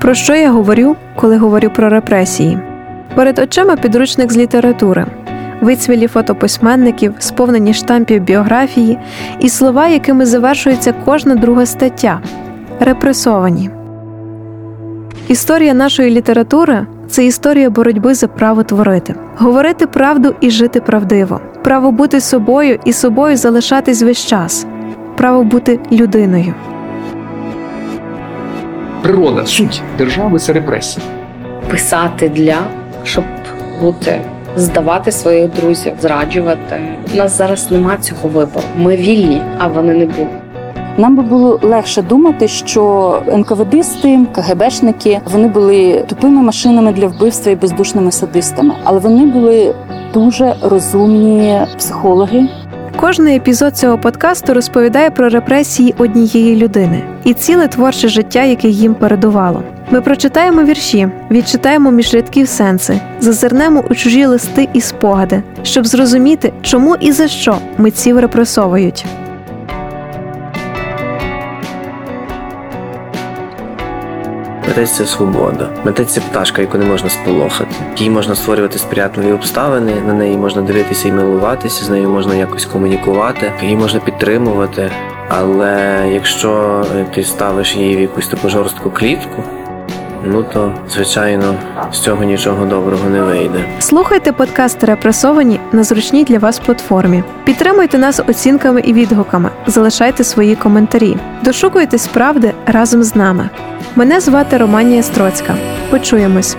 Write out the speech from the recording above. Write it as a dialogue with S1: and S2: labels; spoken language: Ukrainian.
S1: Про що я говорю, коли говорю про репресії? Перед очима підручник з літератури, вицвілі фото письменників, сповнені штампів біографії і слова, якими завершується кожна друга стаття репресовані. Історія нашої літератури це історія боротьби за право творити, говорити правду і жити правдиво, право бути собою і собою залишатись весь час, право бути людиною.
S2: Природа, суть держави це репресія.
S3: Писати для щоб бути, здавати своїх друзів, зраджувати. У нас зараз нема цього вибору. Ми вільні, а вони не були.
S4: Нам би було легше думати, що НКВДисти, КГБшники вони були тупими машинами для вбивства і бездушними садистами, але вони були дуже розумні психологи.
S1: Кожний епізод цього подкасту розповідає про репресії однієї людини і ціле творче життя, яке їм передувало. Ми прочитаємо вірші, відчитаємо між рядків сенси, зазирнемо у чужі листи і спогади, щоб зрозуміти, чому і за що митців репресовують.
S5: Митець це свобода. Митець це пташка, яку не можна сполохати. Їй можна створювати сприятливі обставини, на неї можна дивитися і милуватися, з нею можна якось комунікувати, її можна підтримувати. Але якщо ти ставиш її в якусь таку жорстку клітку, ну то звичайно з цього нічого доброго не вийде.
S1: Слухайте подкаст репресовані на зручній для вас платформі. Підтримуйте нас оцінками і відгуками, залишайте свої коментарі. Дошукуйтесь правди разом з нами. Мене звати Романія Строцька. Почуємось.